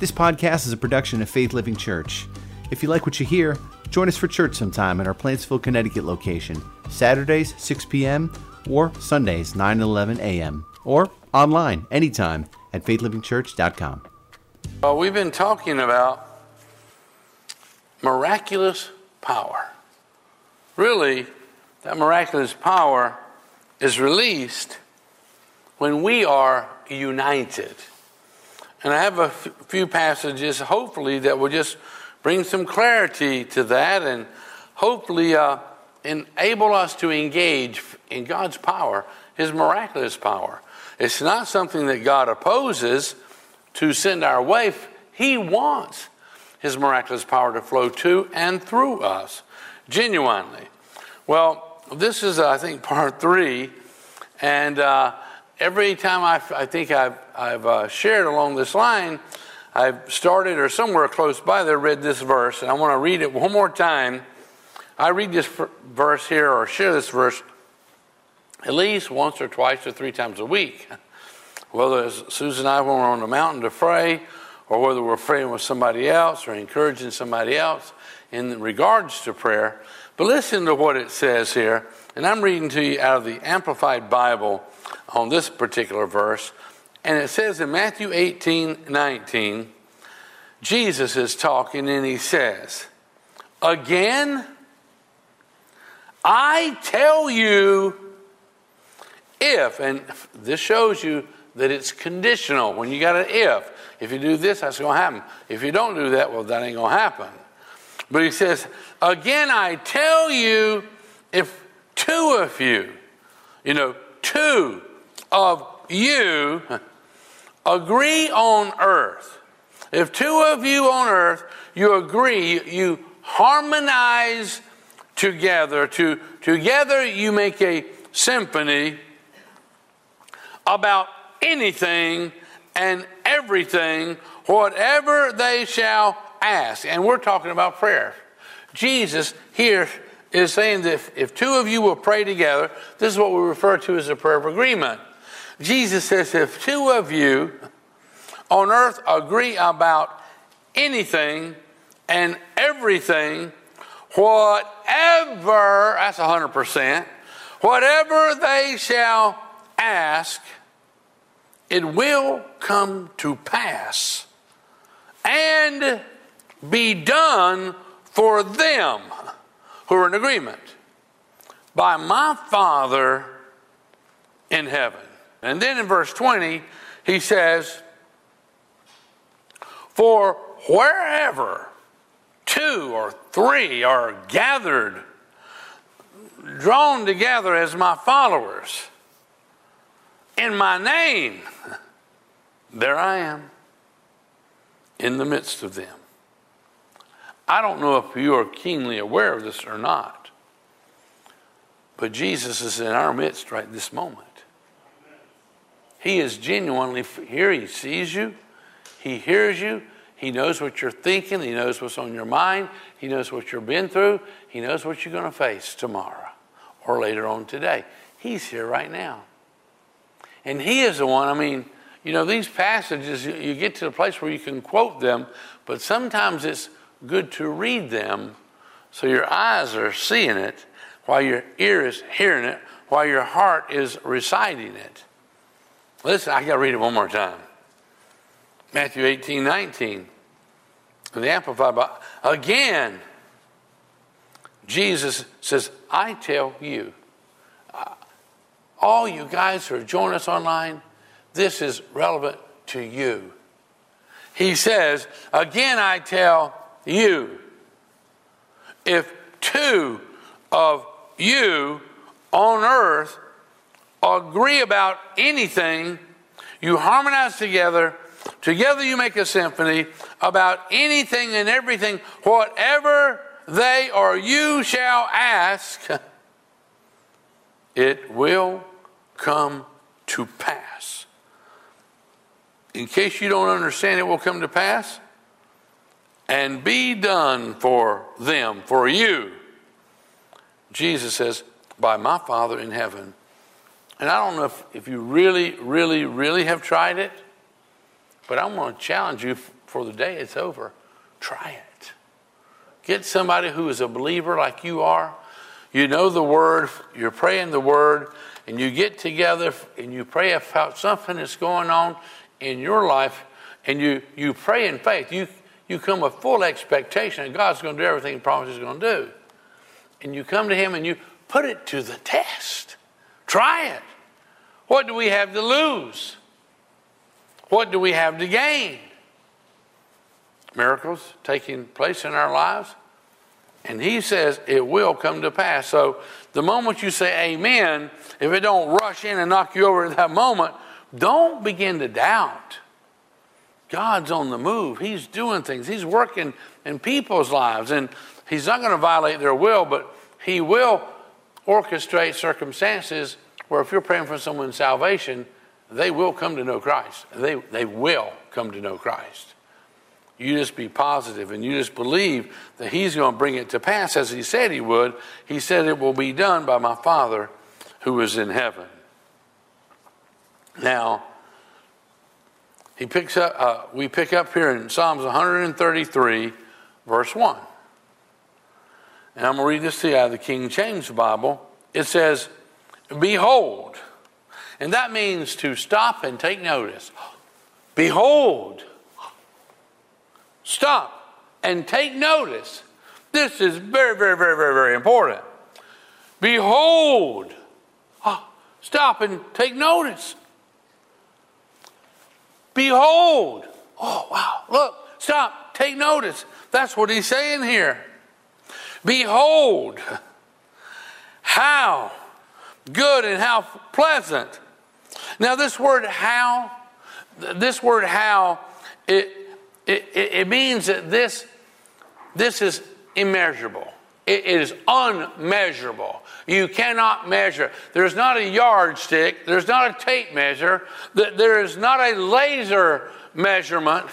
This podcast is a production of Faith Living Church. If you like what you hear, join us for church sometime at our Plantsville, Connecticut location, Saturdays 6 p.m. or Sundays 9 and 11 a.m. or online anytime at faithlivingchurch.com. Well, uh, we've been talking about miraculous power. Really, that miraculous power is released when we are united. And I have a f- few passages, hopefully, that will just bring some clarity to that and hopefully uh, enable us to engage in God's power, His miraculous power. It's not something that God opposes to send our way. He wants His miraculous power to flow to and through us, genuinely. Well, this is, I think, part three. And uh, every time I, I think I've, I've uh, shared along this line, I've started or somewhere close by there read this verse, and I want to read it one more time. I read this verse here or share this verse at least once or twice or three times a week. Whether it's Susan and I when we're on the mountain to pray, or whether we're praying with somebody else or encouraging somebody else in regards to prayer. But listen to what it says here, and I'm reading to you out of the Amplified Bible on this particular verse. And it says in Matthew 18 19, Jesus is talking and he says, Again, I tell you, if, and this shows you that it's conditional when you got an if. If you do this, that's going to happen. If you don't do that, well, that ain't going to happen. But he says, Again, I tell you, if two of you, you know, two of you agree on earth, if two of you on earth, you agree, you harmonize together, to, together you make a symphony about anything and everything, whatever they shall ask. And we're talking about prayer. Jesus here is saying that if, if two of you will pray together, this is what we refer to as a prayer of agreement. Jesus says, if two of you on earth agree about anything and everything, whatever, that's 100%, whatever they shall ask, it will come to pass and be done for them who are in agreement by my Father in heaven. And then in verse 20, he says, For wherever two or three are gathered, drawn together as my followers, in my name, there I am in the midst of them. I don't know if you are keenly aware of this or not, but Jesus is in our midst right this moment. He is genuinely here. He sees you, He hears you, He knows what you're thinking, He knows what's on your mind, He knows what you've been through, He knows what you're going to face tomorrow or later on today. He's here right now. And He is the one, I mean, you know, these passages, you get to the place where you can quote them, but sometimes it's good to read them so your eyes are seeing it while your ear is hearing it, while your heart is reciting it. Listen, I got to read it one more time. Matthew 18, 19. The Amplified. Again, Jesus says, I tell you, uh, all you guys who are joining us online, this is relevant to you. He says, Again, I tell you, if two of you on earth agree about anything, you harmonize together, together you make a symphony about anything and everything, whatever they or you shall ask, it will come to pass. In case you don't understand, it will come to pass and be done for them, for you. Jesus says, by my Father in heaven. And I don't know if, if you really, really, really have tried it, but I'm going to challenge you for the day it's over, try it. Get somebody who is a believer like you are. You know the word, you're praying the word, and you get together and you pray about something that's going on in your life, and you, you pray in faith. You, you come with full expectation that God's going to do everything He promises He's going to do. And you come to Him and you put it to the test. Try it. What do we have to lose? What do we have to gain? Miracles taking place in our lives. And he says it will come to pass. So the moment you say amen, if it don't rush in and knock you over at that moment, don't begin to doubt. God's on the move. He's doing things. He's working in people's lives. And he's not going to violate their will, but he will orchestrate circumstances where if you're praying for someone's salvation, they will come to know Christ. They, they will come to know Christ. You just be positive and you just believe that He's going to bring it to pass as He said He would. He said, It will be done by my Father who is in heaven. Now, he picks up, uh, we pick up here in Psalms 133, verse 1. And I'm going to read this to you out of the King James Bible. It says, Behold, and that means to stop and take notice. Behold, stop and take notice. This is very, very, very, very, very important. Behold, stop and take notice. Behold, oh, wow, look, stop, take notice. That's what he's saying here. Behold, how good and how pleasant now, this word how, this word how, it, it, it means that this, this is immeasurable. It is unmeasurable. You cannot measure. There's not a yardstick. There's not a tape measure. There is not a laser measurement.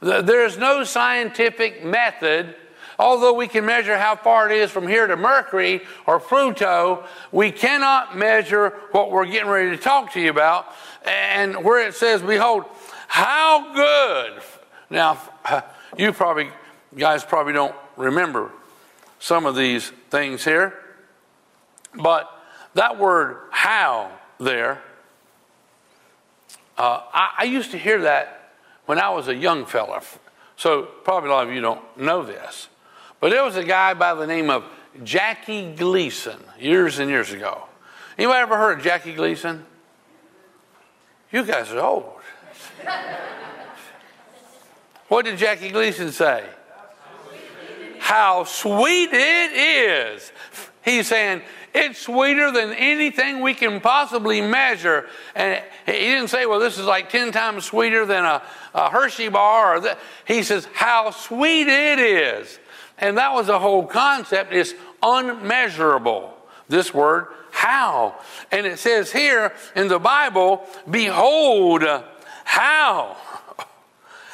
There is no scientific method Although we can measure how far it is from here to Mercury or Pluto, we cannot measure what we're getting ready to talk to you about. And where it says, Behold, how good. Now, you probably, guys probably don't remember some of these things here, but that word how there, uh, I, I used to hear that when I was a young fella. So probably a lot of you don't know this. But there was a guy by the name of Jackie Gleason years and years ago. Anybody ever heard of Jackie Gleason? You guys are old. what did Jackie Gleason say? How sweet it is. He's saying, it's sweeter than anything we can possibly measure. And he didn't say, well, this is like 10 times sweeter than a, a Hershey bar. Or. He says, how sweet it is. And that was the whole concept is unmeasurable. This word, how. And it says here in the Bible, behold, how.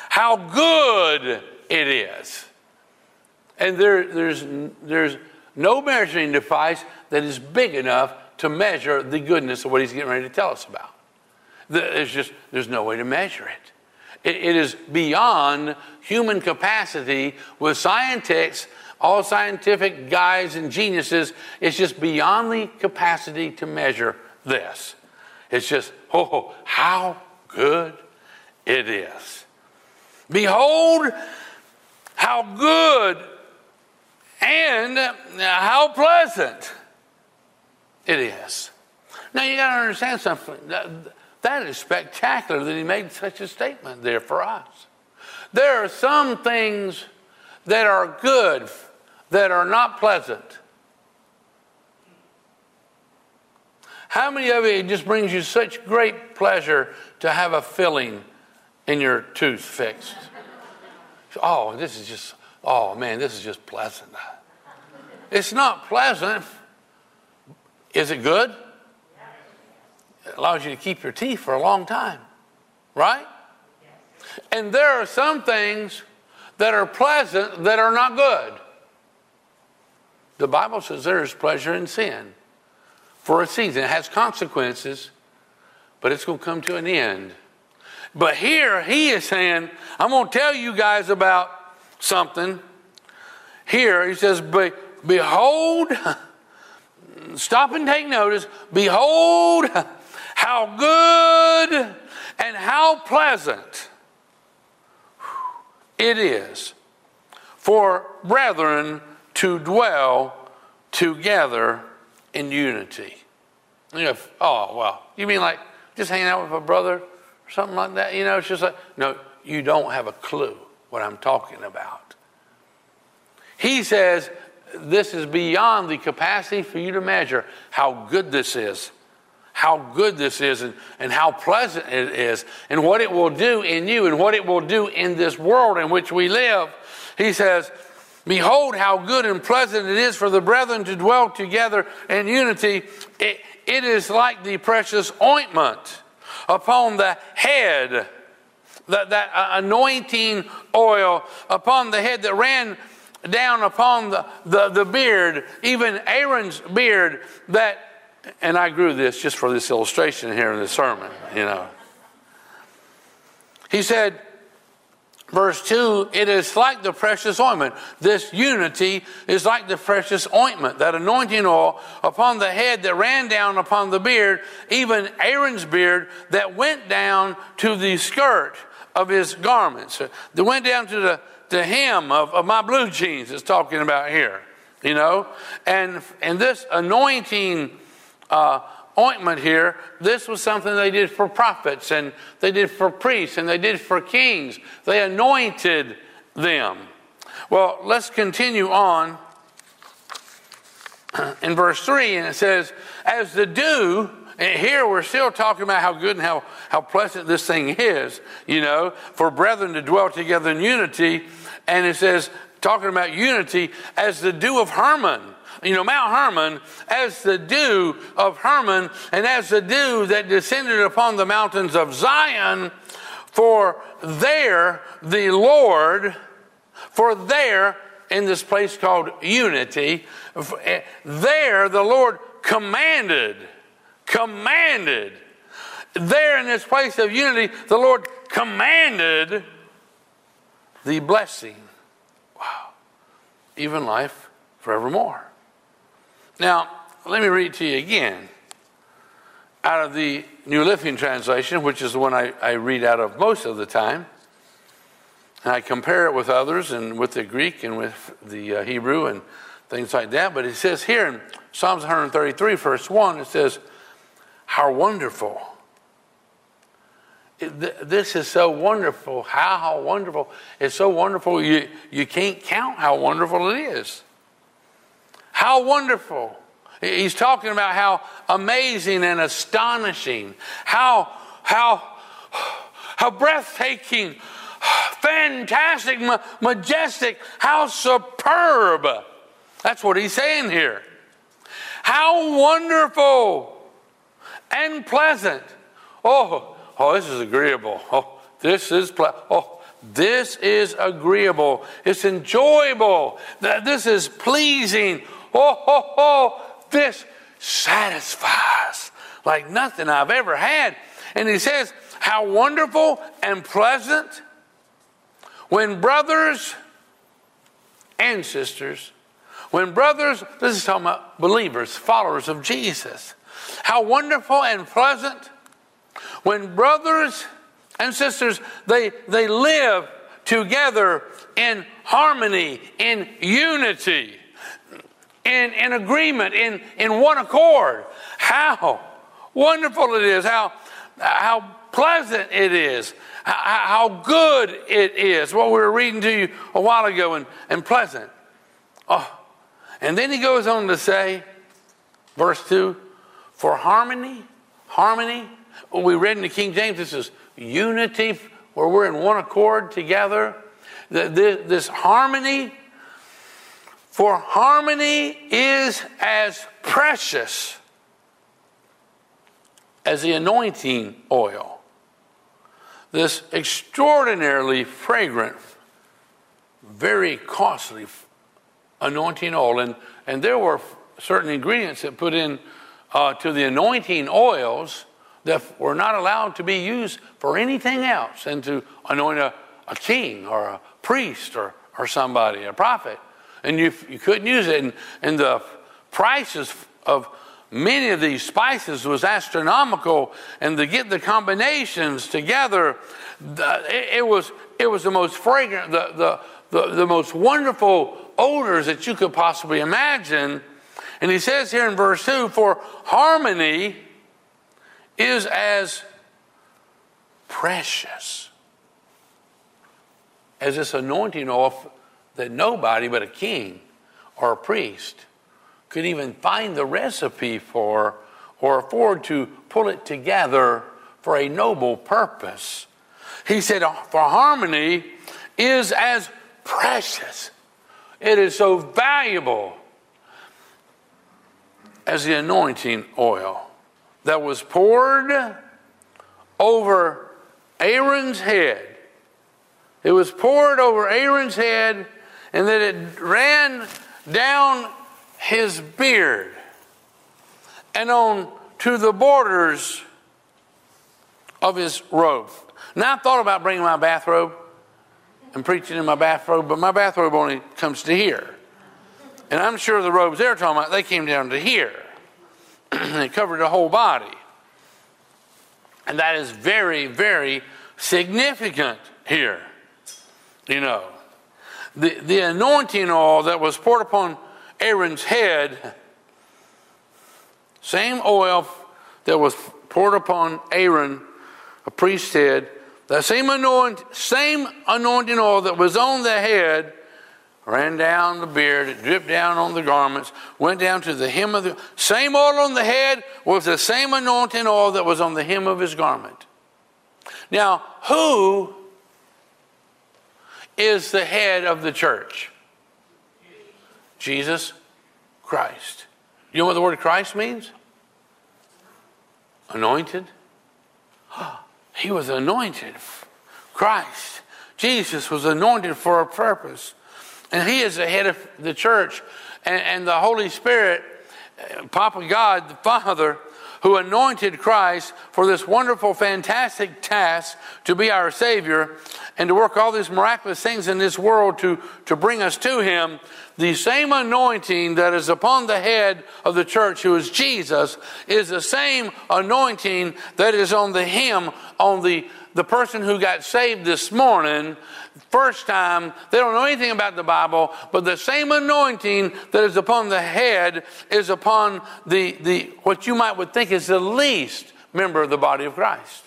How good it is. And there, there's, there's no measuring device that is big enough to measure the goodness of what he's getting ready to tell us about. There's just, there's no way to measure it. It is beyond human capacity with scientists, all scientific guys and geniuses. It's just beyond the capacity to measure this. It's just, oh, how good it is. Behold, how good and uh, how pleasant it is. Now you got to understand something. That is spectacular that he made such a statement there for us. There are some things that are good that are not pleasant. How many of you it just brings you such great pleasure to have a filling in your tooth fixed? Oh, this is just, oh man, this is just pleasant. It's not pleasant. Is it good? It allows you to keep your teeth for a long time, right? And there are some things that are pleasant that are not good. The Bible says there is pleasure in sin for a season. It has consequences, but it's going to come to an end. But here he is saying, I'm going to tell you guys about something. Here he says, Be- Behold, stop and take notice. Behold, how good and how pleasant it is for brethren to dwell together in unity. You know, oh, well, you mean like just hanging out with a brother or something like that? You know, it's just like, no, you don't have a clue what I'm talking about. He says, this is beyond the capacity for you to measure how good this is, how good this is, and, and how pleasant it is, and what it will do in you, and what it will do in this world in which we live. He says, Behold, how good and pleasant it is for the brethren to dwell together in unity. It, it is like the precious ointment upon the head, that, that uh, anointing oil upon the head that ran down upon the, the, the beard, even Aaron's beard, that, and I grew this just for this illustration here in the sermon, you know. He said, Verse 2 it is like the precious ointment. This unity is like the precious ointment, that anointing oil upon the head that ran down upon the beard, even Aaron's beard that went down to the skirt of his garments. That went down to the, the hem of, of my blue jeans, it's talking about here, you know. And, and this anointing uh, ointment here, this was something they did for prophets and they did for priests and they did for kings. They anointed them. Well, let's continue on in verse 3, and it says, As the dew, and here we're still talking about how good and how, how pleasant this thing is, you know, for brethren to dwell together in unity. And it says, talking about unity, as the dew of Hermon you know, Mount Hermon as the dew of Hermon and as the dew that descended upon the mountains of Zion, for there the Lord, for there in this place called unity, eh, there the Lord commanded, commanded, there in this place of unity, the Lord commanded the blessing. Wow. Even life forevermore. Now, let me read to you again out of the New Living Translation, which is the one I, I read out of most of the time. And I compare it with others and with the Greek and with the uh, Hebrew and things like that. But it says here in Psalms 133, verse 1, it says, How wonderful. This is so wonderful. How, how wonderful. It's so wonderful, you, you can't count how wonderful it is. How wonderful. He's talking about how amazing and astonishing, how, how, how breathtaking, fantastic, majestic, how superb. That's what he's saying here. How wonderful and pleasant. Oh, oh, this is agreeable. Oh, this is ple- oh, this is agreeable. It's enjoyable. That this is pleasing. Oh, oh, oh, this satisfies like nothing I've ever had. And he says, How wonderful and pleasant when brothers and sisters, when brothers, this is talking about believers, followers of Jesus, how wonderful and pleasant when brothers and sisters, they, they live together in harmony, in unity in, in agreement, in, in one accord. How wonderful it is, how, how pleasant it is, how, how good it is. What we were reading to you a while ago, and, and pleasant. Oh. And then he goes on to say, verse 2 for harmony, harmony, we read in the King James, this is unity, where we're in one accord together. This harmony for harmony is as precious as the anointing oil. This extraordinarily fragrant, very costly anointing oil. And, and there were certain ingredients that put in uh, to the anointing oils that were not allowed to be used for anything else and to anoint a, a king or a priest or, or somebody, a prophet. And you, you couldn't use it. And, and the prices of many of these spices was astronomical. And to get the combinations together, the, it, it, was, it was the most fragrant, the, the, the, the most wonderful odors that you could possibly imagine. And he says here in verse 2 for harmony is as precious as this anointing oil that nobody but a king or a priest could even find the recipe for or afford to pull it together for a noble purpose. He said, For harmony is as precious, it is so valuable as the anointing oil that was poured over Aaron's head. It was poured over Aaron's head, and that it ran down his beard and on to the borders of his robe. Now I thought about bringing my bathrobe and preaching in my bathrobe, but my bathrobe only comes to here. And I'm sure the robes they're talking about, they came down to here. and it covered the whole body. And that is very, very significant here. You know, the, the anointing oil that was poured upon Aaron's head, same oil that was poured upon Aaron, a priest's head, that same, anoint, same anointing oil that was on the head ran down the beard, it dripped down on the garments, went down to the hem of the same oil on the head was the same anointing oil that was on the hem of his garment. Now, who is the head of the church? Jesus Christ. You know what the word Christ means? Anointed. He was anointed. Christ. Jesus was anointed for a purpose. And He is the head of the church. And, and the Holy Spirit, Papa God, the Father, who anointed Christ for this wonderful, fantastic task to be our Savior and to work all these miraculous things in this world to, to bring us to Him, the same anointing that is upon the head of the church, who is Jesus, is the same anointing that is on the hem, on the, the person who got saved this morning first time. They don't know anything about the Bible, but the same anointing that is upon the head is upon the, the what you might would think is the least member of the body of Christ.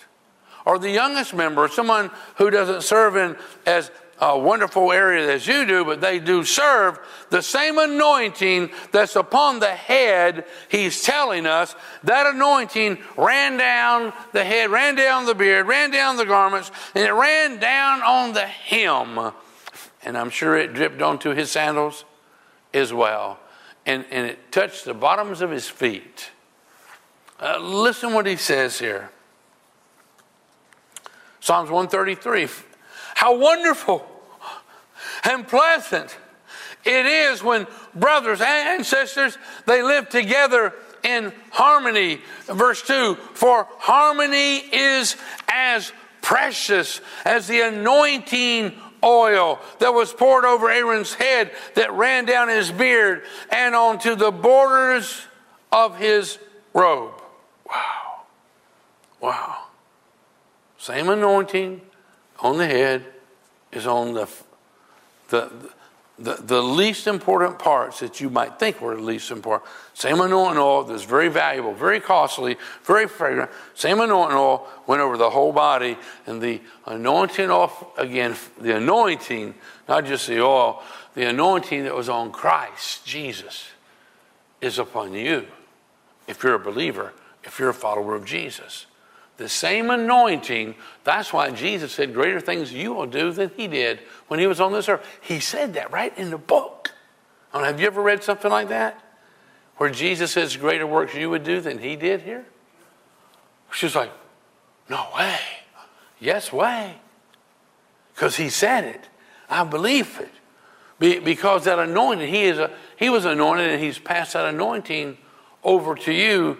Or the youngest member, someone who doesn't serve in as a wonderful area as you do, but they do serve the same anointing that's upon the head. He's telling us that anointing ran down the head, ran down the beard, ran down the garments, and it ran down on the hem. And I'm sure it dripped onto his sandals as well. And, and it touched the bottoms of his feet. Uh, listen what he says here. Psalms 133 how wonderful and pleasant it is when brothers and sisters they live together in harmony. Verse 2 For harmony is as precious as the anointing oil that was poured over Aaron's head that ran down his beard and onto the borders of his robe. Wow. Wow. Same anointing, on the head is on the, the, the, the least important parts that you might think were the least important. Same anointing oil that's very valuable, very costly, very fragrant. Same anointing oil went over the whole body, and the anointing oil, again, the anointing, not just the oil, the anointing that was on Christ, Jesus, is upon you if you're a believer, if you're a follower of Jesus. The same anointing, that's why Jesus said, Greater things you will do than he did when he was on this earth. He said that right in the book. I have you ever read something like that? Where Jesus says, Greater works you would do than he did here? She's like, No way. Yes, way. Because he said it. I believe it. Be, because that anointing, he, is a, he was anointed and he's passed that anointing over to you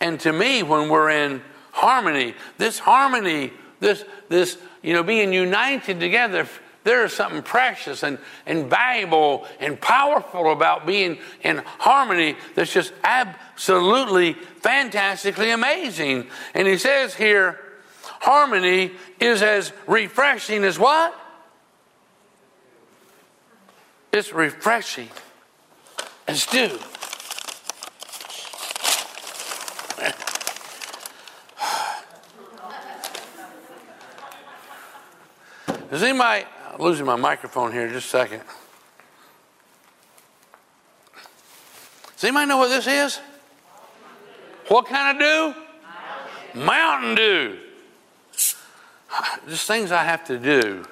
and to me when we're in harmony. This harmony, this, this, you know, being united together, there is something precious and, and valuable and powerful about being in harmony that's just absolutely fantastically amazing. And he says here, harmony is as refreshing as what? It's refreshing as dew. Does anybody, I'm losing my microphone here just a second. Does anybody know what this is? What kind of dew? Mountain dew. Just things I have to do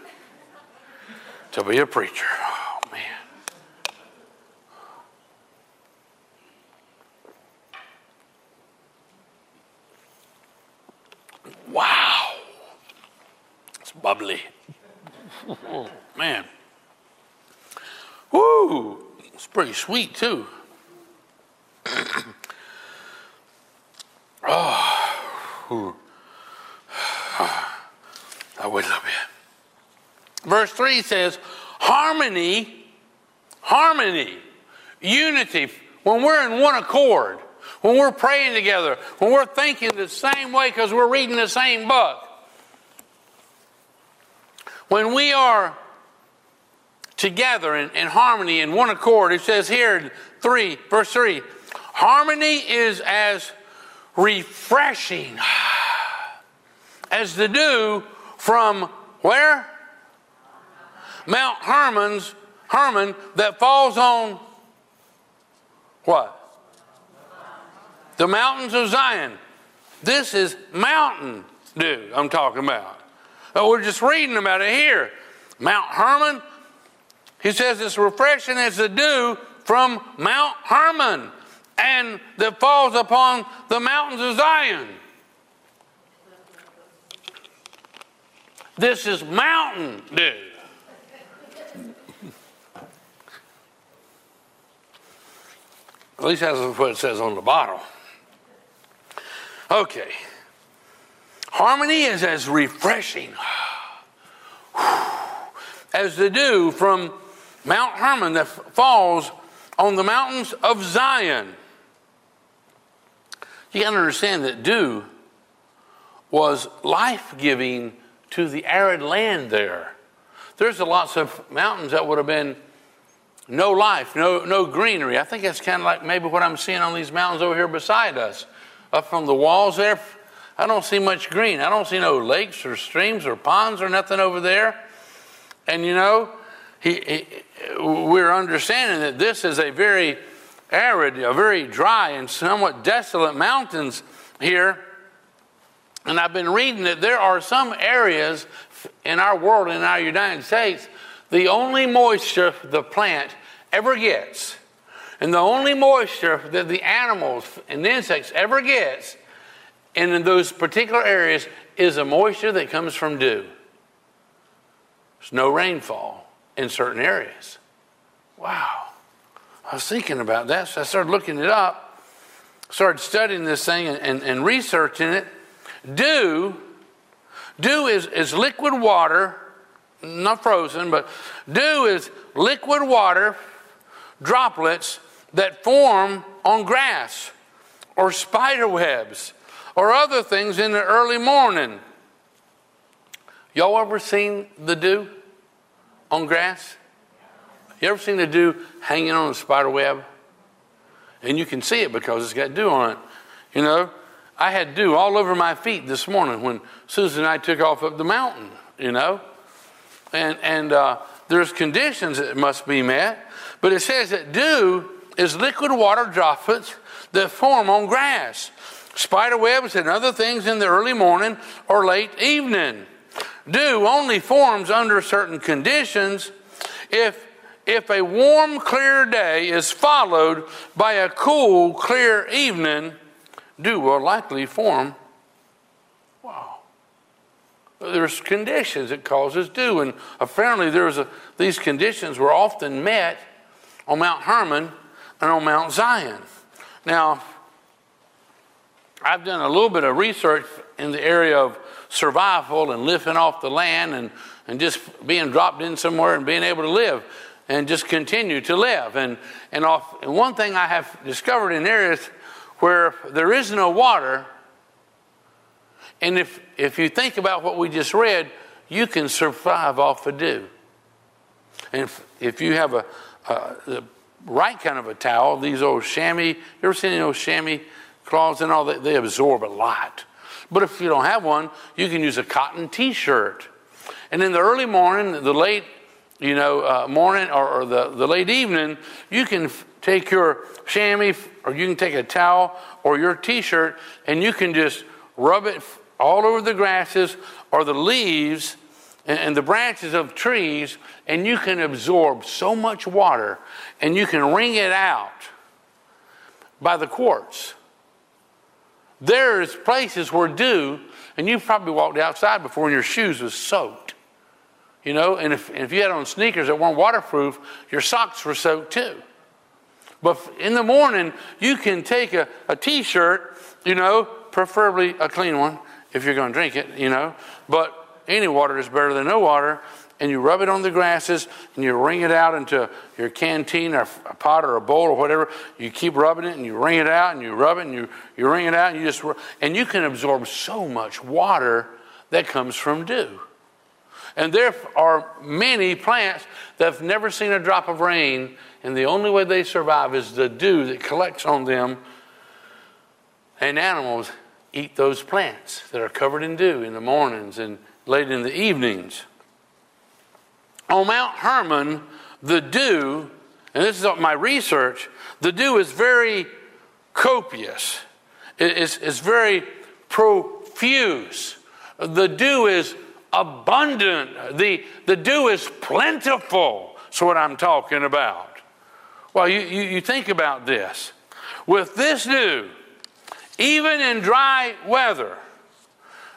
to be a preacher. Oh, man. Wow. It's bubbly. Oh, man. Woo! It's pretty sweet, too. oh. I would love it. Verse 3 says, harmony, harmony, unity. When we're in one accord, when we're praying together, when we're thinking the same way because we're reading the same book, when we are together in, in, harmony in one accord, it says here, in 3, verse 3, harmony is as refreshing as the dew from where? Mount Hermon's Hermon that falls on what? The mountains of Zion. This is mountain dew I'm talking about. Oh, we're just reading about it here. Mount Hermon, he says it's refreshing as the dew from Mount Hermon and that falls upon the mountains of Zion. This is Mountain Dew. At least that's what it says on the bottle. Okay. Harmony is as refreshing as the dew from Mount Hermon that falls on the mountains of Zion. You got to understand that dew was life giving to the arid land there. There's lots of mountains that would have been no life, no, no greenery. I think that's kind of like maybe what I'm seeing on these mountains over here beside us. Up from the walls there, I don't see much green. I don't see no lakes or streams or ponds or nothing over there. And you know, he, he, we're understanding that this is a very arid, a very dry and somewhat desolate mountains here. And I've been reading that there are some areas in our world, in our United States, the only moisture the plant ever gets, and the only moisture that the animals and insects ever gets in those particular areas is a moisture that comes from dew. There's no rainfall in certain areas. Wow. I was thinking about that, so I started looking it up, started studying this thing and, and, and researching it. Dew, dew is, is liquid water, not frozen, but dew is liquid water droplets that form on grass or spider webs or other things in the early morning. Y'all ever seen the dew on grass? You ever seen the dew hanging on a spider web? And you can see it because it's got dew on it. You know, I had dew all over my feet this morning when Susan and I took off up the mountain, you know. And, and uh, there's conditions that must be met. But it says that dew is liquid water droplets that form on grass, spider webs, and other things in the early morning or late evening. Dew only forms under certain conditions if if a warm, clear day is followed by a cool, clear evening, dew will likely form. Wow. There's conditions that causes dew, and apparently there's a, these conditions were often met on Mount Hermon and on Mount Zion. Now, I've done a little bit of research in the area of survival and living off the land and, and just being dropped in somewhere and being able to live and just continue to live. And, and, off, and one thing I have discovered in areas where there is no water, and if, if you think about what we just read, you can survive off of dew. And if, if you have a, a, the right kind of a towel, these old chamois, you ever seen those chamois cloths and all that? They absorb a lot. But if you don't have one, you can use a cotton t shirt. And in the early morning, the late you know, uh, morning or, or, the, the late evening, you can f- take your chamois or you can take a towel or your t shirt and you can just rub it all over the grasses or the leaves and, and the branches of trees, and you can absorb so much water and you can wring it out by the quarts. There's places where dew, and you've probably walked outside before and your shoes was soaked. You know, and if, and if you had on sneakers that weren't waterproof, your socks were soaked too. But in the morning, you can take a a t-shirt, you know, preferably a clean one if you're going to drink it, you know. But any water is better than no water. And you rub it on the grasses and you wring it out into your canteen or a pot or a bowl or whatever. You keep rubbing it and you wring it out and you rub it and you, you wring it out and you just, and you can absorb so much water that comes from dew. And there are many plants that have never seen a drop of rain, and the only way they survive is the dew that collects on them. And animals eat those plants that are covered in dew in the mornings and late in the evenings. On Mount Hermon, the dew, and this is my research, the dew is very copious, it's, it's very profuse. The dew is abundant. The, the dew is plentiful. That's what I'm talking about. Well, you, you, you think about this. With this dew, even in dry weather,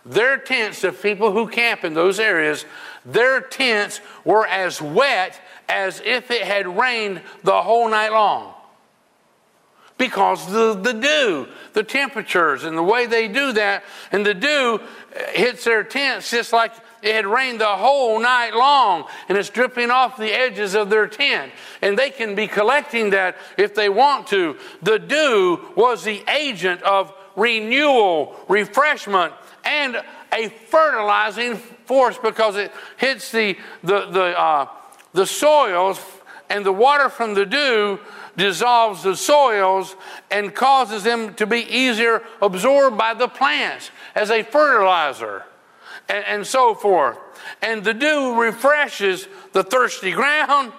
their tents, the people who camp in those areas, their tents were as wet as if it had rained the whole night long. Because the, the dew, the temperatures, and the way they do that, and the dew hits their tents just like it had rained the whole night long and it's dripping off the edges of their tent. And they can be collecting that if they want to. The dew was the agent of renewal, refreshment, and a fertilizing force because it hits the, the, the, uh, the soils and the water from the dew dissolves the soils and causes them to be easier absorbed by the plants as a fertilizer and, and so forth. And the dew refreshes the thirsty ground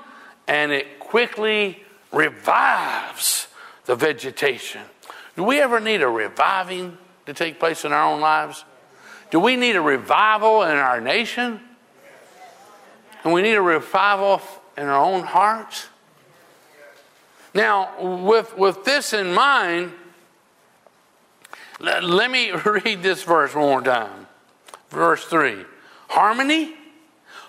and it quickly revives the vegetation. Do we ever need a reviving to take place in our own lives? Do we need a revival in our nation? And we need a revival in our own hearts? Now, with, with this in mind, let, let me read this verse one more time. Verse 3 Harmony?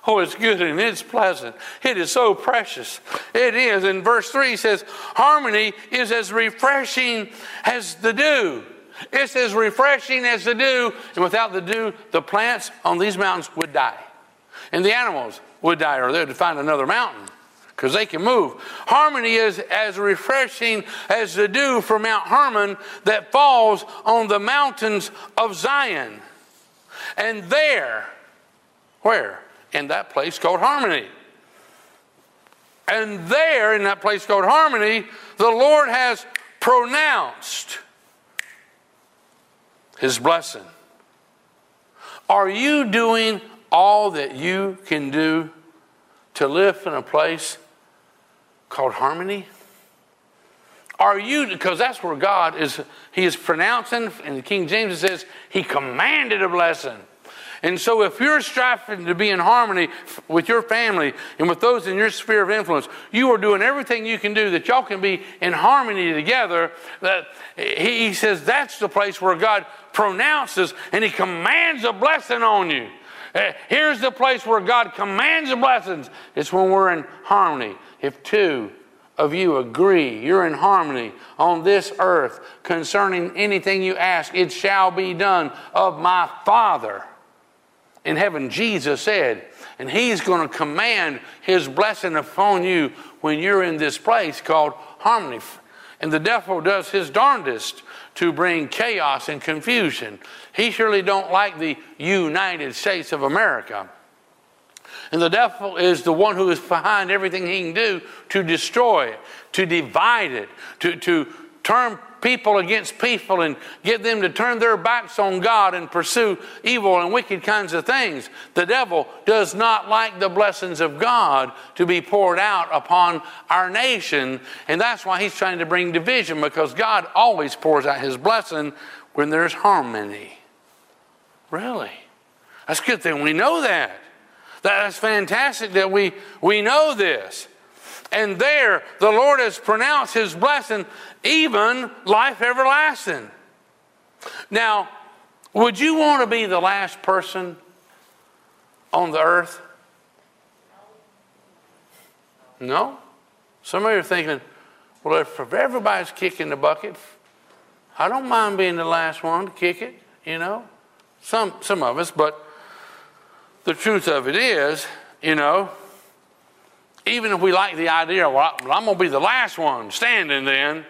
Oh, it's good and it's pleasant. It is so precious. It is. And verse 3 says, Harmony is as refreshing as the dew. It's as refreshing as the dew. And without the dew, the plants on these mountains would die. And the animals would die, or they'd find another mountain because they can move. Harmony is as refreshing as the dew from Mount Hermon that falls on the mountains of Zion. And there, where? In that place called Harmony. And there, in that place called Harmony, the Lord has pronounced his blessing. Are you doing all that you can do to live in a place called harmony? Are you, because that's where God is, He is pronouncing, in the King James says, He commanded a blessing. And so, if you're striving to be in harmony with your family and with those in your sphere of influence, you are doing everything you can do that y'all can be in harmony together. That he says that's the place where God pronounces and He commands a blessing on you. Uh, here's the place where God commands the blessings. It's when we're in harmony. If two of you agree, you're in harmony on this earth concerning anything you ask, it shall be done of my Father in heaven. Jesus said, and He's going to command His blessing upon you when you're in this place called harmony. And the devil does his darndest to bring chaos and confusion. He surely don't like the United States of America. And the devil is the one who is behind everything he can do to destroy it, to divide it, to, to turn people against people and get them to turn their backs on God and pursue evil and wicked kinds of things. The devil does not like the blessings of God to be poured out upon our nation. And that's why he's trying to bring division because God always pours out his blessing when there's harmony. Really? That's a good thing we know that. That's fantastic that we, we know this. And there, the Lord has pronounced his blessing, even life everlasting. Now, would you want to be the last person on the earth? No? Some of you are thinking, well, if, everybody's kicking the bucket, I don't mind being the last one to kick it, you know? Some, some of us, but the truth of it is, you know, even if we like the idea, well, I'm going to be the last one standing then,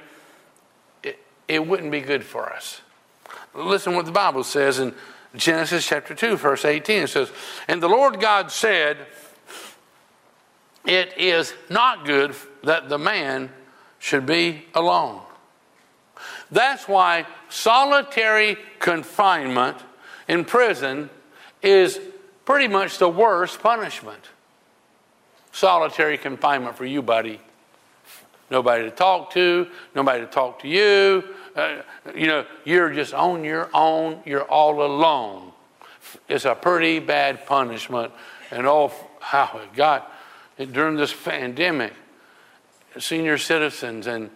it, it wouldn't be good for us. Listen what the Bible says in Genesis chapter 2, verse 18. It says, And the Lord God said, It is not good that the man should be alone. That's why solitary confinement in prison is pretty much the worst punishment. Solitary confinement for you, buddy. Nobody to talk to, nobody to talk to you. Uh, you know, you're just on your own, you're all alone. It's a pretty bad punishment. And oh, how it got during this pandemic, senior citizens and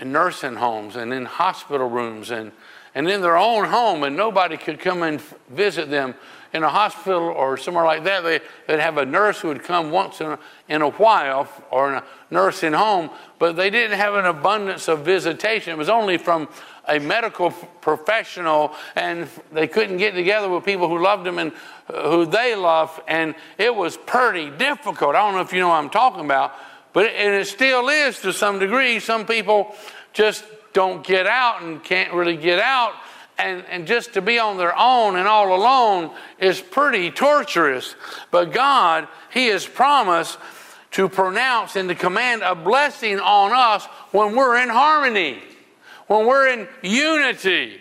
in nursing homes and in hospital rooms and, and in their own home, and nobody could come and visit them in a hospital or somewhere like that, they, would have a nurse who would come once in a, in a while or a nursing home, but they didn't have an abundance of visitation. It was only from a medical professional, and they couldn't get together with people who loved them and uh, who they loved, and it was pretty difficult. I don't know if you know what I'm talking about, but it, and it still is to some degree. Some people just don't get out and can't really get out and, and just to be on their own and all alone is pretty torturous. But God, He has promised to pronounce and to command a blessing on us when we're in harmony, when we're in unity.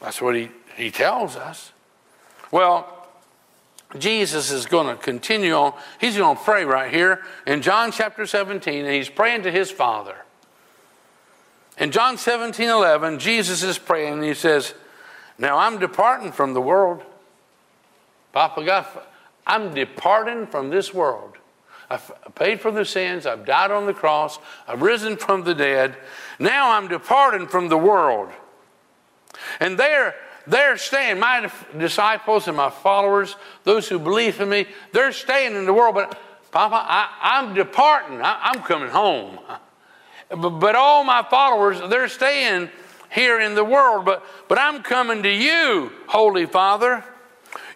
That's what He, he tells us. Well, Jesus is going to continue on. He's going to pray right here in John chapter 17, and he's praying to his Father. In John 17 11, Jesus is praying and he says, Now I'm departing from the world. Papa God, I'm departing from this world. I've paid for the sins. I've died on the cross. I've risen from the dead. Now I'm departing from the world. And there, they're staying, my disciples and my followers, those who believe in me, they're staying in the world. But Papa, I, am departing. I, I'm coming home. But all my followers, they're staying here in the world. But, but I'm coming to you, Holy Father.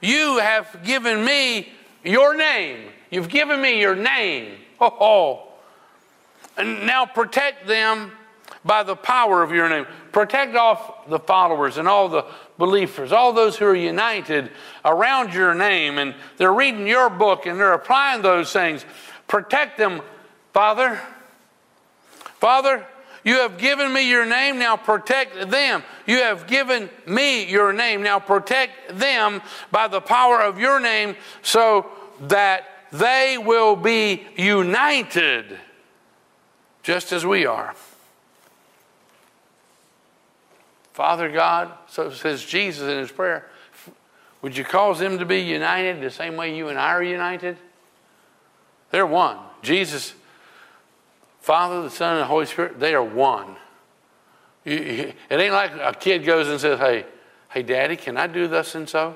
You have given me your name. You've given me your name. Oh, oh. And now protect them by the power of your name. Protect off the followers and all the believers, all those who are united around your name and they're reading your book and they're applying those things. Protect them, Father. Father, you have given me your name, now protect them. You have given me your name, now protect them by the power of your name so that they will be united just as we are. Father God, so says Jesus in his prayer, would you cause them to be united the same way you and I are united? They're one. Jesus Father, the Son, and the Holy Spirit, they are one. it ain't like a kid goes and says, Hey, hey, Daddy, can I do thus and so?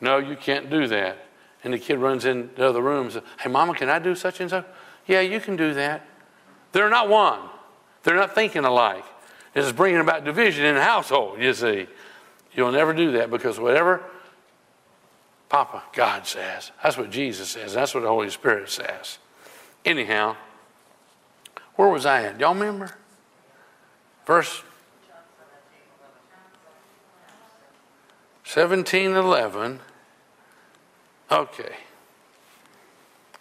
No, you can't do that. And the kid runs into the other room and says, Hey, Mama, can I do such and so? Yeah, you can do that. They're not one. They're not thinking alike. This is bringing about division in the household, you see. You'll never do that because whatever Papa God says, that's what Jesus says, that's what the Holy Spirit says. Anyhow, where was I at? Y'all remember? Verse 1711. Okay.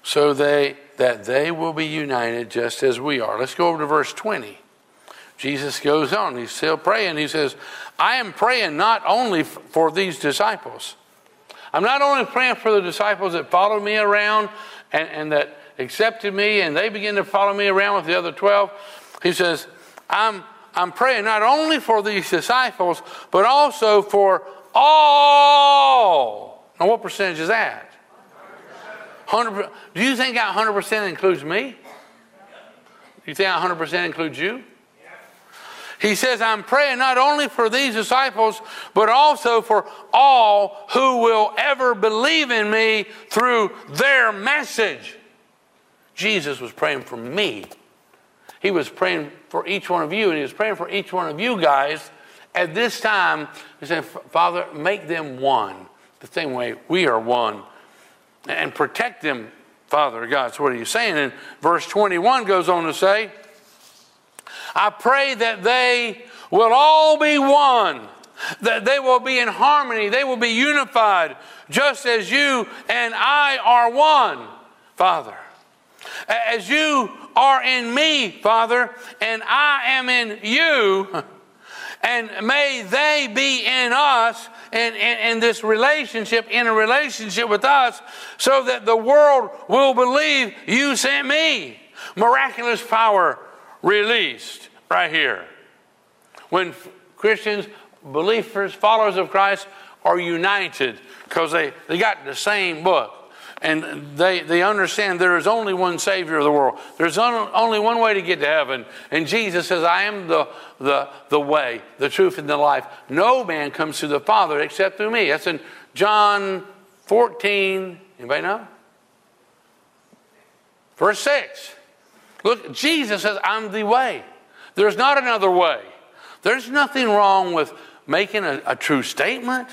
So they that they will be united just as we are. Let's go over to verse 20. Jesus goes on. He's still praying. He says, I am praying not only for these disciples. I'm not only praying for the disciples that followed me around and, and that accepted me and they begin to follow me around with the other 12. He says, I'm, I'm praying not only for these disciples, but also for all. Now, what percentage is that? 100%. Do you think that 100% includes me? You think that 100% includes you? He says, I'm praying not only for these disciples, but also for all who will ever believe in me through their message. Jesus was praying for me. He was praying for each one of you, and he was praying for each one of you guys at this time. He said, Father, make them one, the same way we are one and protect them, Father God. So, what are you saying? And verse 21 goes on to say, I pray that they will all be one, that they will be in harmony, they will be unified, just as you and I are one, Father. As you are in me, Father, and I am in you, and may they be in us in, in, in, this relationship, in a relationship with us, so that the world will believe you sent me. Miraculous power released right here. When Christians, believers, followers of Christ are united because they, they got the same book and they, they understand there is only one Savior of the world. There's only one way to get to heaven. And Jesus says, I am the, the, the way, the truth, and the life. No man comes to the Father except through me. That's in John 14. Anybody know? Verse 6. Look, Jesus says, I'm the way. There's not another way. There's nothing wrong with making a, a true statement.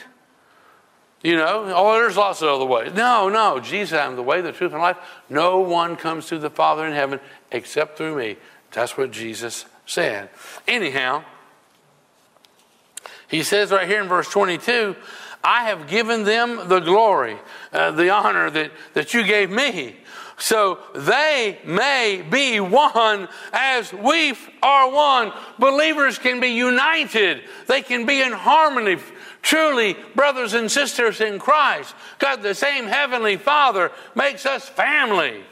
You know, oh, there's lots of other ways. No, no, Jesus, I'm the way, the truth, and life. No one comes to the Father in heaven except through me. That's what Jesus said. Anyhow, he says right here in verse 22 I have given them the glory, uh, the honor that, that you gave me, so they may be one as we are one. Believers can be united, they can be in harmony truly brothers and sisters in Christ. God, the same Heavenly Father, makes us family.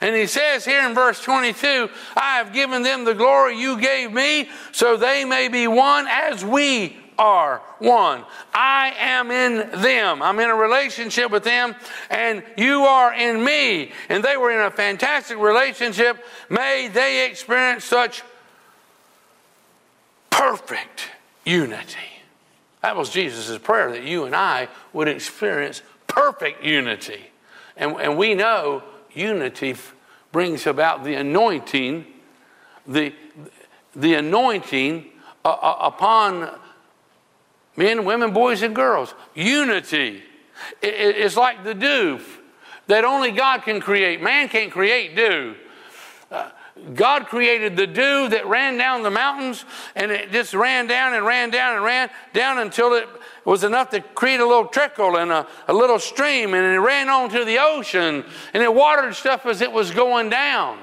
And he says here in verse 22 I have given them the glory you gave me, so they may be one as we are one. I am in them. I'm in a relationship with them, and you are in me. And they were in a fantastic relationship. May they experience such perfect unity. That was Jesus' prayer that you and I would experience perfect unity. And, and we know unity brings about the anointing, the, the anointing uh, uh, upon men, women, boys, and girls. Unity. It, it's like the dew that only God can create. Man can't create dew. Uh, God created the dew that ran down the mountains, and it just ran down and ran down and ran down until it was enough to create a little trickle and a, a little stream, and it ran on to the ocean, and it watered stuff as it was going down.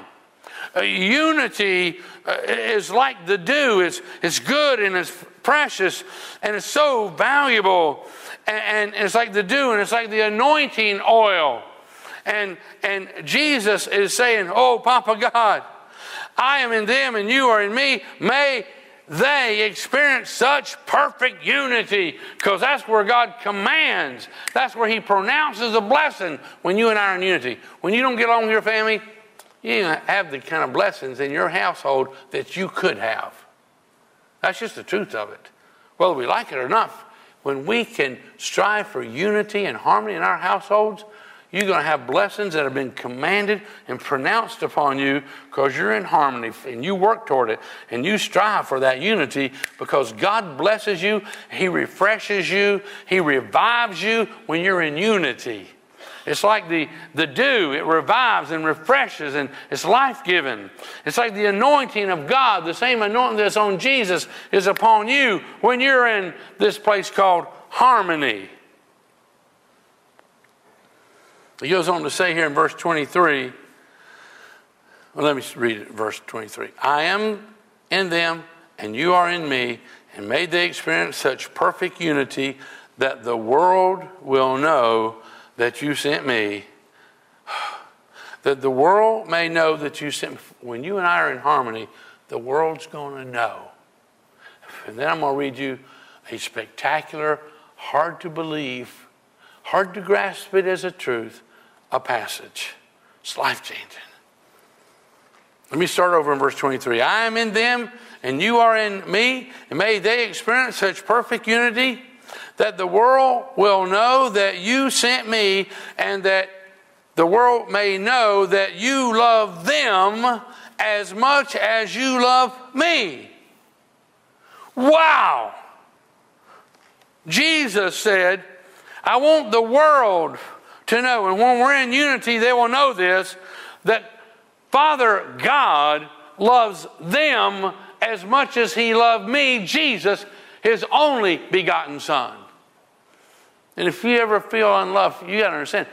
Uh, unity uh, is like the dew. It's, it's good and it's precious and it's so valuable. And, and it's like the dew and it's like the anointing oil. And, and Jesus is saying, Oh, Papa God, I am in them and you are in me. May they experience such perfect unity because that's where God commands. That's where He pronounces a blessing when you and I are in unity. When you don't get along with your family, you don't have the kind of blessings in your household that you could have. That's just the truth of it. Whether we like it or not, when we can strive for unity and harmony in our households, you're going to have blessings that have been commanded and pronounced upon you because you're in harmony and you work toward it and you strive for that unity because God blesses you, He refreshes you, He revives you when you're in unity. It's like the, the dew, it revives and refreshes and it's life giving. It's like the anointing of God, the same anointing that's on Jesus is upon you when you're in this place called harmony. He goes on to say here in verse 23, well, let me read it, verse 23. I am in them, and you are in me, and may they experience such perfect unity that the world will know that you sent me. That the world may know that you sent me. When you and I are in harmony, the world's going to know. And then I'm going to read you a spectacular, hard to believe, hard to grasp it as a truth, a passage. It's life changing. Let me start over in verse 23. I am in them, and you are in me, and may they experience such perfect unity that the world will know that you sent me, and that the world may know that you love them as much as you love me. Wow! Jesus said, I want the world to know. And when we're in unity, they will know this that Father God loves them as much as He loved me, Jesus, His only begotten Son. And if you ever feel unloved, you got to understand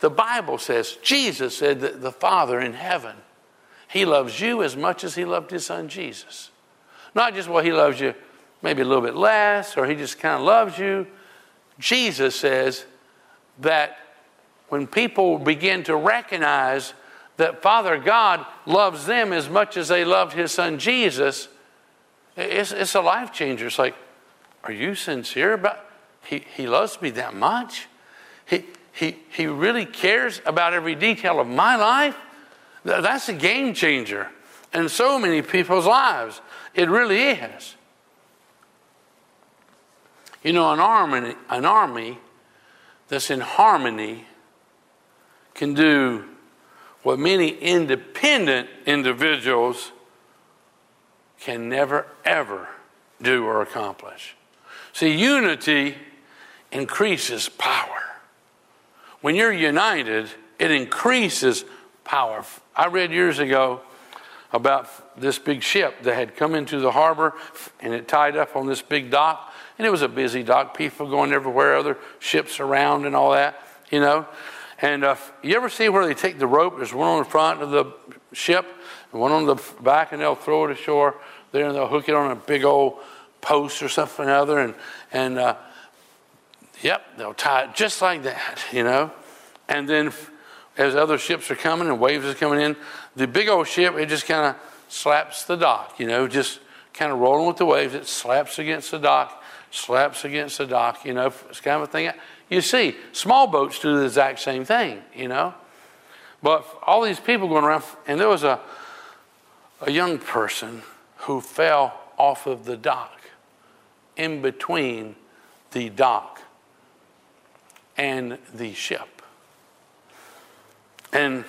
the Bible says, Jesus said that the Father in heaven, He loves you as much as He loved His Son Jesus. Not just, well, He loves you maybe a little bit less, or He just kind of loves you. Jesus says that when people begin to recognize that Father God loves them as much as they loved His Son Jesus, it's, it's a life changer. It's like, are you sincere about he, he loves me that much? He, he, he really cares about every detail of my life? That's a game changer in so many people's lives. It really is. You know, an army, an army that's in harmony can do what many independent individuals can never, ever do or accomplish. See, unity increases power. When you're united, it increases power. I read years ago about this big ship that had come into the harbor and it tied up on this big dock. And it was a busy dock, people going everywhere, other ships around and all that, you know. And uh, you ever see where they take the rope? There's one on the front of the ship and one on the back, and they'll throw it ashore there and they'll hook it on a big old post or something or other. And, and uh, yep, they'll tie it just like that, you know. And then as other ships are coming and waves are coming in, the big old ship, it just kind of slaps the dock, you know, just kind of rolling with the waves. It slaps against the dock, slaps against the dock, you know, it's kind of a thing. You see, small boats do the exact same thing, you know. But all these people going around, and there was a, a young person who fell off of the dock in between the dock and the ship. And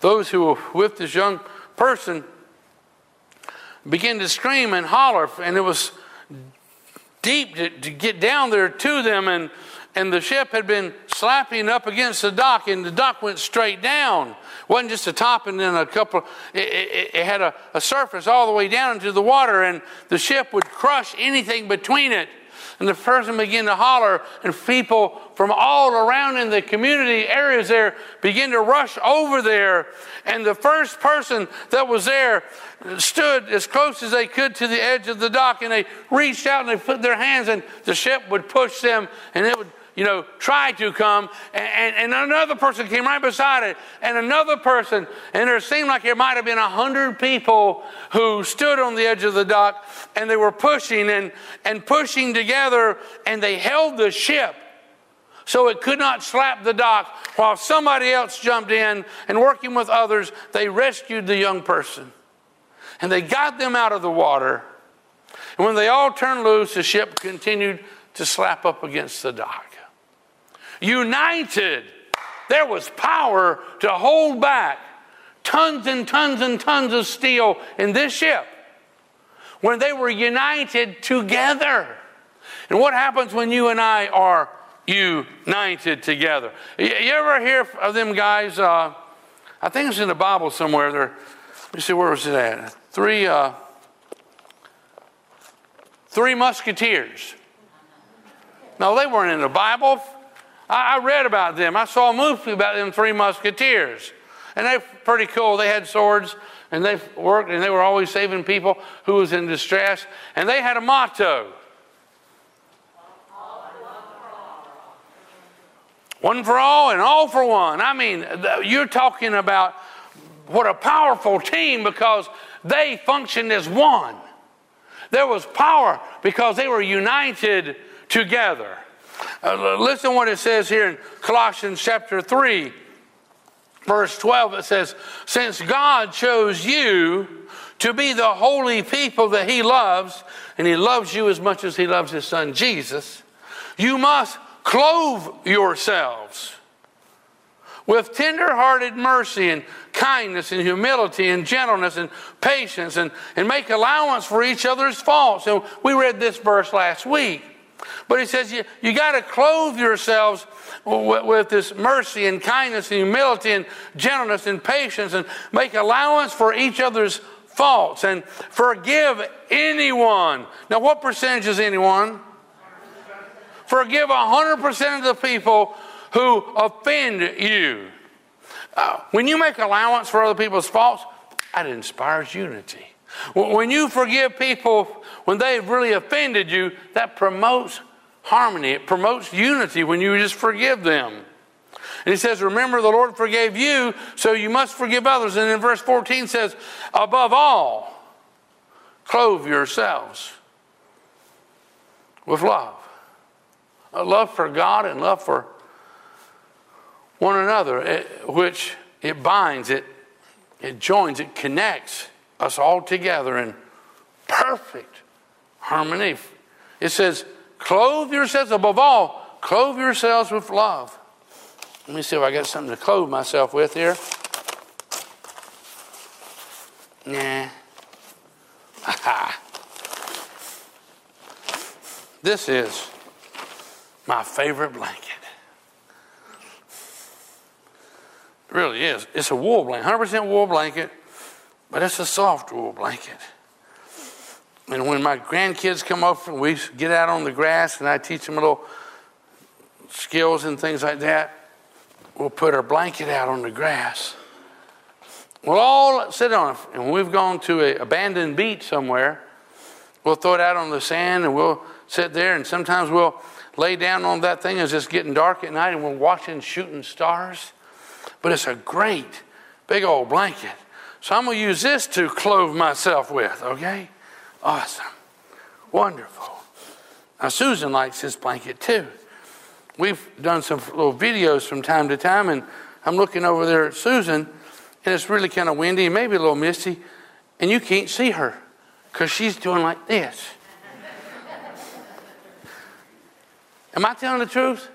those who were with this young person began to scream and holler, and it was deep to, to get down there to them. And and the ship had been slapping up against the dock, and the dock went straight down. It wasn't just a top and then a couple, it, it, it had a, a surface all the way down into the water, and the ship would crush anything between it. And the person began to holler, and people from all around in the community areas there began to rush over there. And the first person that was there stood as close as they could to the edge of the dock, and they reached out and they put their hands, and the ship would push them, and it would you know, tried to come, and, and, another person came right beside it, and another person, and there seemed like there might have been a hundred people who stood on the edge of the dock, and they were pushing and, and pushing together, and they held the ship so it could not slap the dock. While somebody else jumped in and working with others they rescued the young person and they got them out of the water. And when they all turned loose the ship continued to slap up against the dock united. there was power to hold back tons and tons and tons of steel in this ship when they were united together. And what happens when you and I are united together? You, ever hear of them guys? Uh, I think it's in the Bible somewhere. There, let me see where was it at. Three, uh, three musketeers. No, they weren't in the Bible. I, I read about them. I saw a movie about them three musketeers. And they're pretty cool. They had swords and they worked and they were always saving people who was in distress. And they had a motto. One for all and all for one. I mean, you're talking about what a powerful team because they functioned as one. There was power because they were united together. Uh, listen what it says here in Colossians chapter 3 verse 12, it says, Since God chose you to be the holy people that He loves, and He loves you as much as He loves His Son Jesus, you must clothe yourselves with tender-hearted mercy and kindness and humility and gentleness and patience and, and make allowance for each other's faults. And we read this verse last week. But he says you, you got to clothe yourselves with, with, this mercy and kindness and humility and gentleness and patience and make allowance for each other's faults and forgive anyone. Now, what percentage is anyone? Forgive 100% of the people who offend you. Uh, when you make allowance for other people's faults, that inspires unity. When you forgive people when they've really offended you, that promotes harmony. It promotes unity when you just forgive them. And he says, Remember, the Lord forgave you, so you must forgive others. And in verse 14 says, Above all, clothe yourselves with love. A love for God and love for one another, eh, which it binds, it, it joins, it connects us all together in perfect harmony. It says, clothe yourselves, above all, clothe yourselves with love. Let me see if I got something to clothe myself with here. Nah. this is my favorite blanket. It really is. It's a wool blanket, 100% wool blanket, but it's a soft wool blanket. And when my grandkids come up and we get out on the grass and I teach them little skills and things like that, we'll put our blanket out on the grass. We'll all sit on it. And when we've gone to an abandoned beach somewhere, we'll throw it out on the sand and we'll sit there. And sometimes we'll lay down on that thing. As it's getting dark at night and we're watching shooting stars. But it's a great big old blanket. So I'm going to use this to clothe myself with, okay? Awesome. Wonderful. Now, Susan likes this blanket too. We've done some little videos from time to time, and I'm looking over there at Susan, and it's really kind of windy, maybe a little misty, and you can't see her because she's doing like this. Am I telling the truth?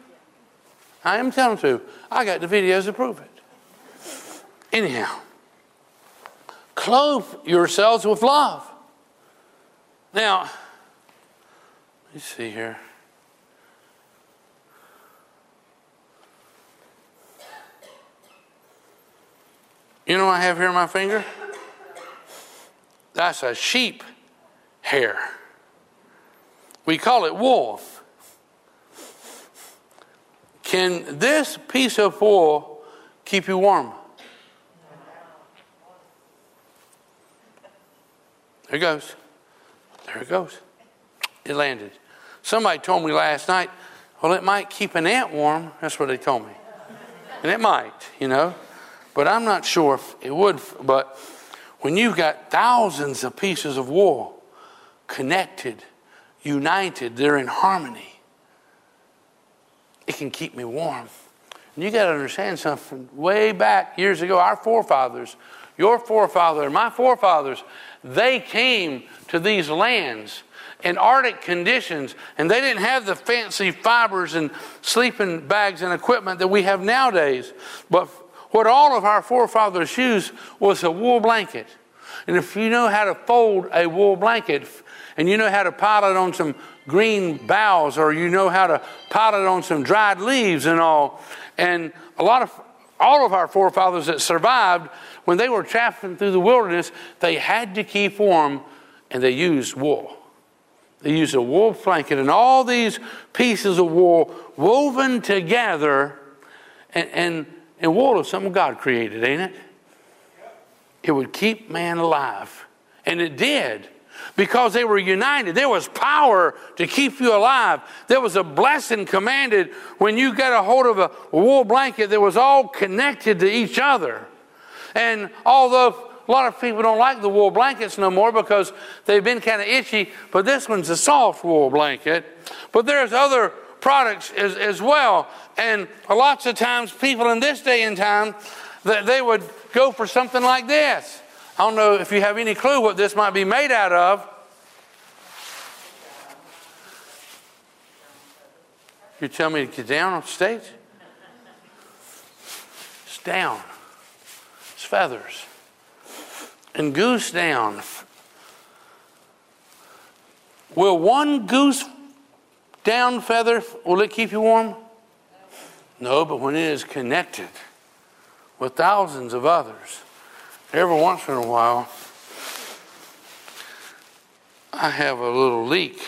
I am telling the truth. I got the videos to prove it. Anyhow, clothe yourselves with love. Now, let me see here. You know I have here my finger? That's a sheep hair. We call it wool. Can this piece of wool keep you warm? There it goes. There it goes. It landed. Somebody told me last night, well, it might keep an ant warm. That's what they told me. And it might, you know. But I'm not sure if it would. But when you've got thousands of pieces of wool connected, united, they're in harmony, it can keep me warm. And you got to understand something. Way back years ago, our forefathers, your forefather, and my forefathers, they came to these lands in Arctic conditions, and they didn't have the fancy fibers and sleeping bags and equipment that we have nowadays. But what all of our forefathers used was a wool blanket. And if you know how to fold a wool blanket and you know how to pile it on some green boughs or you know how to pile it on some dried leaves and all, and a lot of all of our forefathers that survived, when they were traveling through the wilderness, they had to keep warm and they used wool. They used a wool blanket and all these pieces of wool woven together. And, and, and wool is something God created, ain't it? It would keep man alive. And it did because they were united. There was power to keep you alive. There was a blessing commanded when you got a hold of a wool blanket that was all connected to each other. And although a lot of people don't like the wool blankets no more because they've been kind of itchy, but this one's a soft wool blanket. But there's other products as, as well. And lots of times, people in this day and time, that they would go for something like this. I don't know if you have any clue what this might be made out of. You tell me to get down on stage? It's down. Feathers and goose down. Will one goose down feather, will it keep you warm? No, but when it is connected with thousands of others, every once in a while, I have a little leak.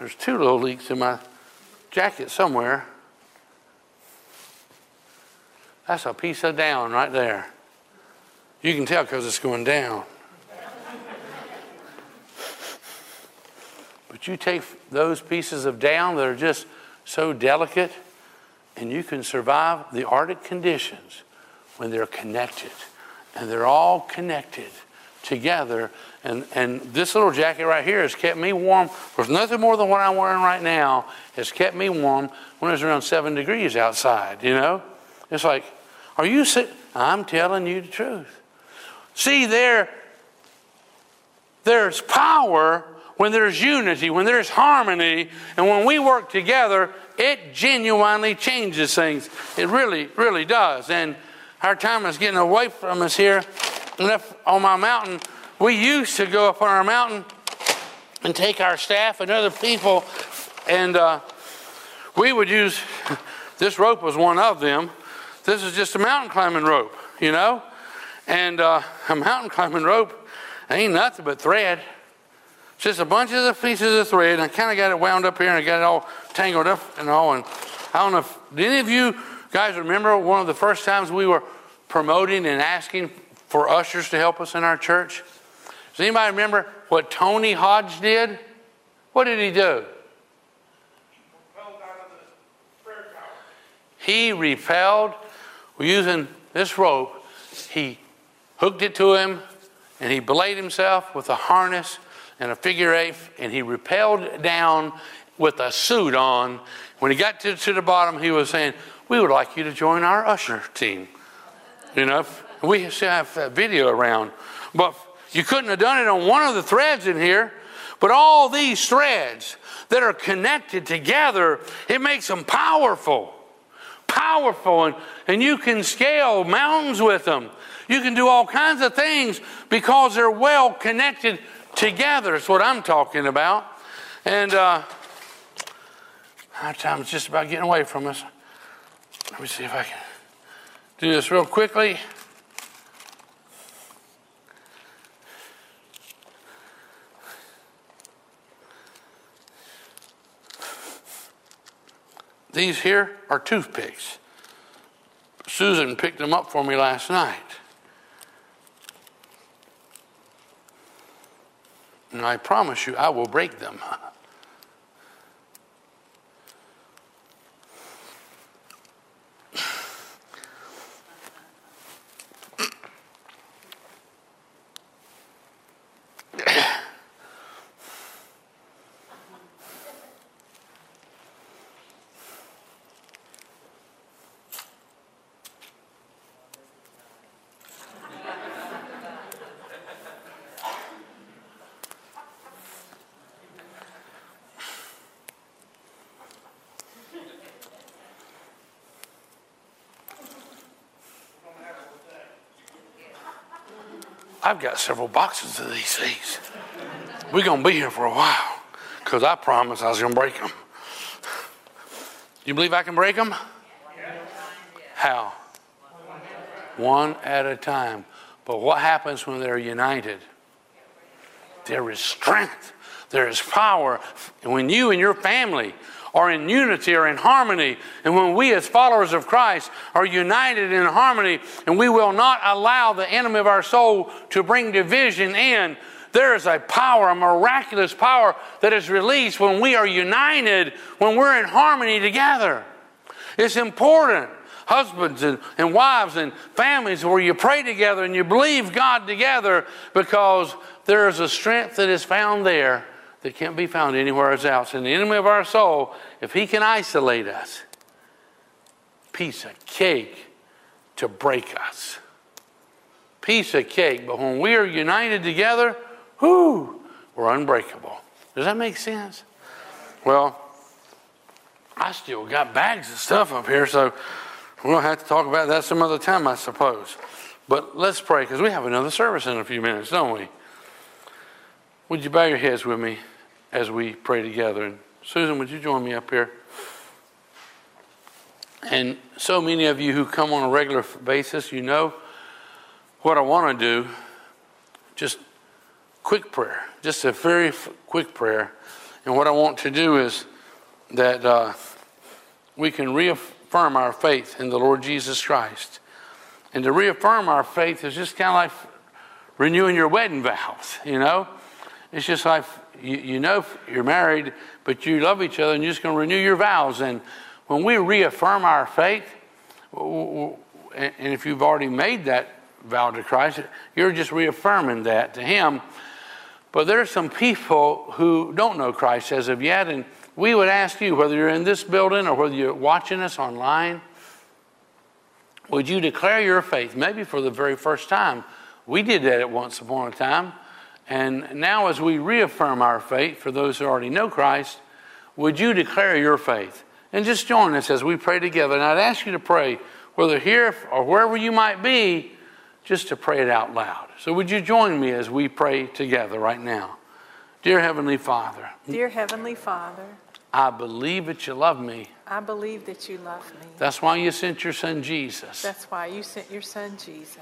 There's two little leaks in my jacket somewhere. That's a piece of down right there. You can tell because it's going down. but you take those pieces of down that are just so delicate, and you can survive the Arctic conditions when they're connected. And they're all connected together. And, and this little jacket right here has kept me warm. There's nothing more than what I'm wearing right now has kept me warm when it's around seven degrees outside, you know? It's like, are you sick? I'm telling you the truth. See, there, there's power when there's unity, when there's harmony, and when we work together, it genuinely changes things. It really, really does. And our time is getting away from us here. And on my mountain, we used to go up on our mountain and take our staff and other people, and uh, we would use this rope was one of them this is just a mountain climbing rope, you know? And uh, a mountain climbing rope ain't nothing but thread. It's just a bunch of the pieces of thread. And I kind of got it wound up here and I got it all tangled up and all. And I don't know if any of you guys remember one of the first times we were promoting and asking for ushers to help us in our church? Does anybody remember what Tony Hodge did? What did he do? He repelled using this rope, he hooked it to him and he belayed himself with a harness and a figure eight and he rappelled down with a suit on. When he got to, to the bottom, he was saying, We would like you to join our usher team. You know, we still have that video around. But you couldn't have done it on one of the threads in here. But all these threads that are connected together, it makes them powerful powerful and, and you can scale mountains with them. You can do all kinds of things because they're well connected together. That's what I'm talking about. And uh, our time's just about getting away from us. Let me see if I can do this real quickly. These here are toothpicks. Susan picked them up for me last night. And I promise you, I will break them. I've got several boxes of these things. We're going to be here for a while because I promised I was going to break them. You believe I can break them? How? One at a time. But what happens when they're united? There is strength, there is power. When you and your family are in unity or in harmony, and when we as followers of Christ are united in harmony, and we will not allow the enemy of our soul to bring division in, there is a power, a miraculous power that is released when we are united, when we're in harmony together. It's important. Husbands and, and wives and families where you pray together and you believe God together because there is a strength that is found there that can't be found anywhere else. And the enemy of our soul, if he can isolate us, piece of cake to break us. Piece of cake. But when we are united together, whoo, we're unbreakable. Does that make sense? Well, I still got bags of stuff up here, so we'll have to talk about that some other time, I suppose. But let's pray because we have another service in a few minutes, don't we? Would you bow your heads with me as we pray together? And Susan, would you join me up here? And so many of you who come on a regular basis, you know what I want to do. Just quick prayer, just a very quick prayer. And what I want to do is that uh, we can reaffirm reaffirm our faith in the Lord Jesus Christ. And to reaffirm our faith is just kind of like renewing your wedding vows, you know? It's just like you, you know you're married, but you love each other and you're just going to renew your vows. And when we reaffirm our faith, and if you've already made that vow to Christ, you're just reaffirming that to Him. But there are some people who don't know Christ as of yet, and we would ask you, whether you're in this building or whether you're watching us online, would you declare your faith, maybe for the very first time? We did that at once upon a time. And now, as we reaffirm our faith for those who already know Christ, would you declare your faith? And just join us as we pray together. And I'd ask you to pray, whether here or wherever you might be, just to pray it out loud. So, would you join me as we pray together right now? Dear Heavenly Father. Dear Heavenly Father. I believe that you love me. I believe that you love me. That's why you sent your son Jesus. That's why you sent your son Jesus.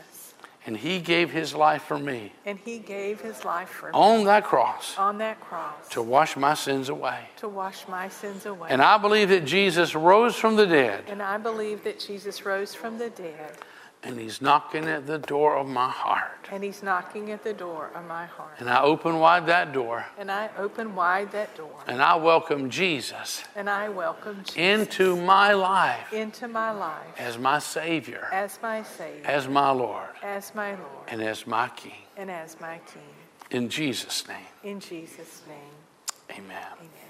And he gave his life for me. And he gave his life for me. On that cross. On that cross. To wash my sins away. To wash my sins away. And I believe that Jesus rose from the dead. And I believe that Jesus rose from the dead. And he's knocking at the door of my heart. And he's knocking at the door of my heart. And I open wide that door. And I open wide that door. And I welcome Jesus. And I welcome Jesus into my life. Into my life. As my Savior. As my Savior. As my Lord. As my Lord. And as my King. And as my King. In Jesus' name. In Jesus' name. Amen. Amen.